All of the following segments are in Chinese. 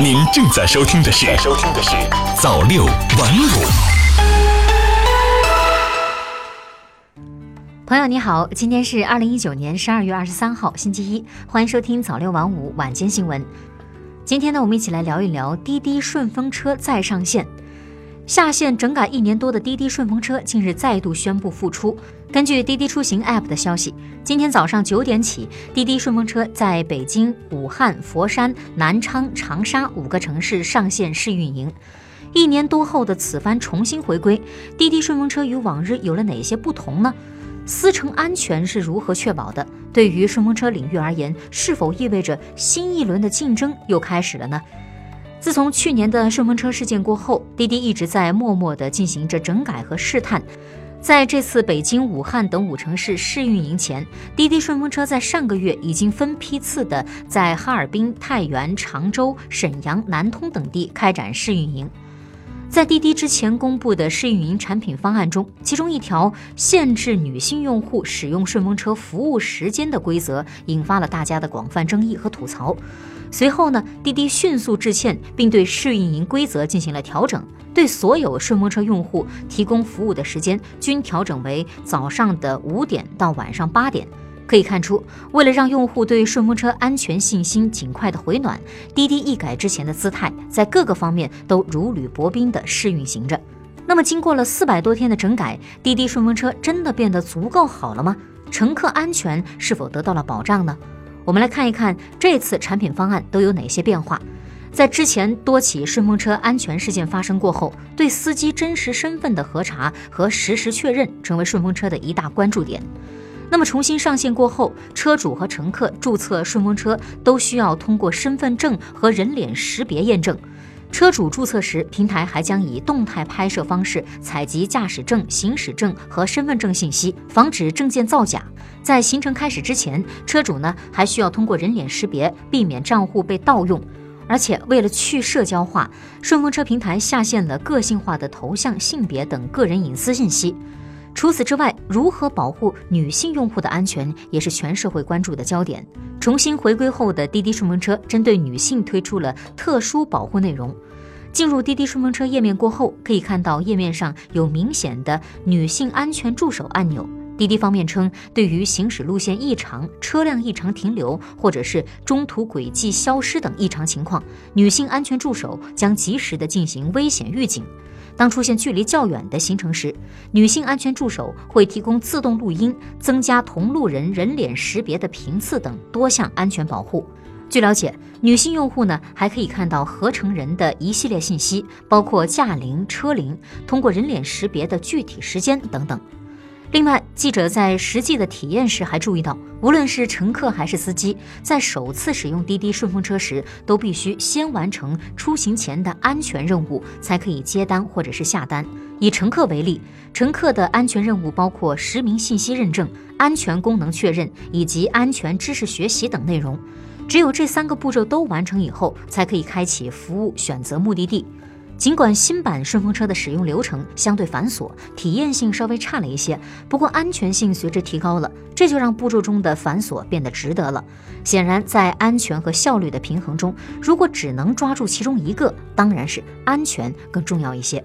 您正在收听的是《收听的是早六晚五》。朋友你好，今天是二零一九年十二月二十三号，星期一，欢迎收听早六晚五晚间新闻。今天呢，我们一起来聊一聊滴滴顺风车再上线。下线整改一年多的滴滴顺风车近日再度宣布复出。根据滴滴出行 App 的消息，今天早上九点起，滴滴顺风车在北京、武汉、佛山、南昌、长沙五个城市上线试运营。一年多后的此番重新回归，滴滴顺风车与往日有了哪些不同呢？司乘安全是如何确保的？对于顺风车领域而言，是否意味着新一轮的竞争又开始了呢？自从去年的顺风车事件过后，滴滴一直在默默地进行着整改和试探。在这次北京、武汉等五城市试运营前，滴滴顺风车在上个月已经分批次的在哈尔滨、太原、常州、沈阳、南通等地开展试运营。在滴滴之前公布的试运营产品方案中，其中一条限制女性用户使用顺风车服务时间的规则，引发了大家的广泛争议和吐槽。随后呢，滴滴迅速致歉，并对试运营规则进行了调整，对所有顺风车用户提供服务的时间均调整为早上的五点到晚上八点。可以看出，为了让用户对顺风车安全信心尽快的回暖，滴滴一改之前的姿态，在各个方面都如履薄冰的试运行着。那么，经过了四百多天的整改，滴滴顺风车真的变得足够好了吗？乘客安全是否得到了保障呢？我们来看一看这次产品方案都有哪些变化。在之前多起顺风车安全事件发生过后，对司机真实身份的核查和实时确认成为顺风车的一大关注点。那么重新上线过后，车主和乘客注册顺风车都需要通过身份证和人脸识别验证。车主注册时，平台还将以动态拍摄方式采集驾驶证、行驶证和身份证信息，防止证件造假。在行程开始之前，车主呢还需要通过人脸识别，避免账户被盗用。而且为了去社交化，顺风车平台下线了个性化的头像、性别等个人隐私信息。除此之外，如何保护女性用户的安全也是全社会关注的焦点。重新回归后的滴滴顺风车针对女性推出了特殊保护内容。进入滴滴顺风车页面过后，可以看到页面上有明显的女性安全助手按钮。滴滴方面称，对于行驶路线异常、车辆异常停留或者是中途轨迹消失等异常情况，女性安全助手将及时的进行危险预警。当出现距离较远的行程时，女性安全助手会提供自动录音、增加同路人人脸识别的频次等多项安全保护。据了解，女性用户呢还可以看到合成人的一系列信息，包括驾龄、车龄、通过人脸识别的具体时间等等。另外，记者在实际的体验时还注意到，无论是乘客还是司机，在首次使用滴滴顺风车时，都必须先完成出行前的安全任务，才可以接单或者是下单。以乘客为例，乘客的安全任务包括实名信息认证、安全功能确认以及安全知识学习等内容。只有这三个步骤都完成以后，才可以开启服务，选择目的地。尽管新版顺风车的使用流程相对繁琐，体验性稍微差了一些，不过安全性随之提高了，这就让步骤中的繁琐变得值得了。显然，在安全和效率的平衡中，如果只能抓住其中一个，当然是安全更重要一些。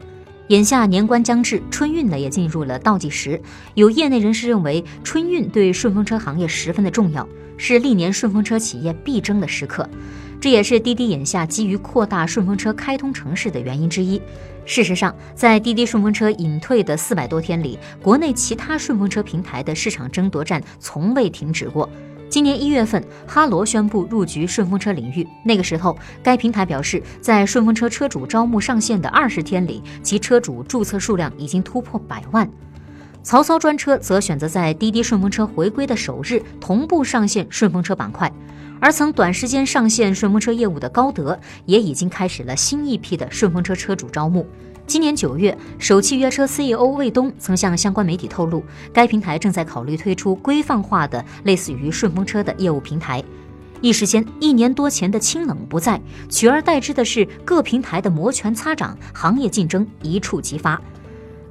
眼下年关将至，春运呢也进入了倒计时，有业内人士认为，春运对顺风车行业十分的重要，是历年顺风车企业必争的时刻。这也是滴滴眼下基于扩大顺风车开通城市的原因之一。事实上，在滴滴顺风车隐退的四百多天里，国内其他顺风车平台的市场争夺战从未停止过。今年一月份，哈罗宣布入局顺风车领域，那个时候，该平台表示，在顺风车车主招募上线的二十天里，其车主注册数量已经突破百万。曹操专车则选择在滴滴顺风车回归的首日同步上线顺风车板块。而曾短时间上线顺风车业务的高德，也已经开始了新一批的顺风车车主招募。今年九月，首汽约车 CEO 魏东曾向相关媒体透露，该平台正在考虑推出规范化的类似于顺风车的业务平台。一时间，一年多前的清冷不在，取而代之的是各平台的摩拳擦掌，行业竞争一触即发。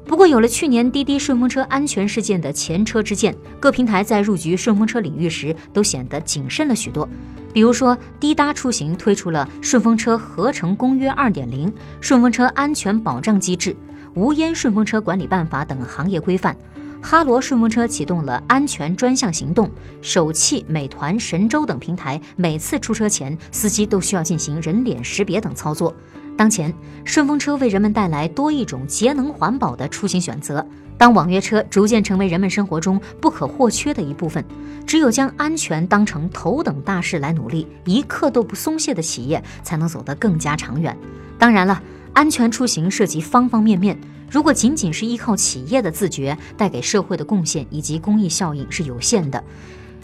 不过，有了去年滴滴顺风车安全事件的前车之鉴，各平台在入局顺风车领域时都显得谨慎了许多。比如说，滴答出行推出了《顺风车合成公约2.0》《顺风车安全保障机制》《无烟顺风车管理办法》等行业规范；哈罗顺风车启动了安全专项行动；首汽、美团、神州等平台每次出车前，司机都需要进行人脸识别等操作。当前，顺风车为人们带来多一种节能环保的出行选择。当网约车逐渐成为人们生活中不可或缺的一部分，只有将安全当成头等大事来努力，一刻都不松懈的企业，才能走得更加长远。当然了，安全出行涉及方方面面，如果仅仅是依靠企业的自觉，带给社会的贡献以及公益效应是有限的。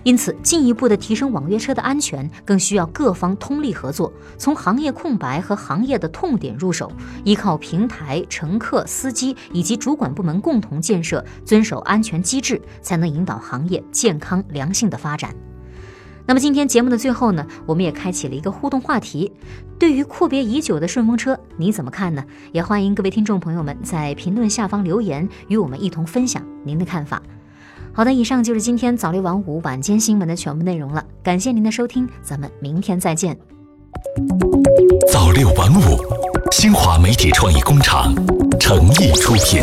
因此，进一步的提升网约车的安全，更需要各方通力合作，从行业空白和行业的痛点入手，依靠平台、乘客、司机以及主管部门共同建设，遵守安全机制，才能引导行业健康良性的发展。那么，今天节目的最后呢，我们也开启了一个互动话题：对于阔别已久的顺风车，你怎么看呢？也欢迎各位听众朋友们在评论下方留言，与我们一同分享您的看法。好的，以上就是今天早六晚五晚间新闻的全部内容了。感谢您的收听，咱们明天再见。早六晚五，新华媒体创意工厂诚意出品。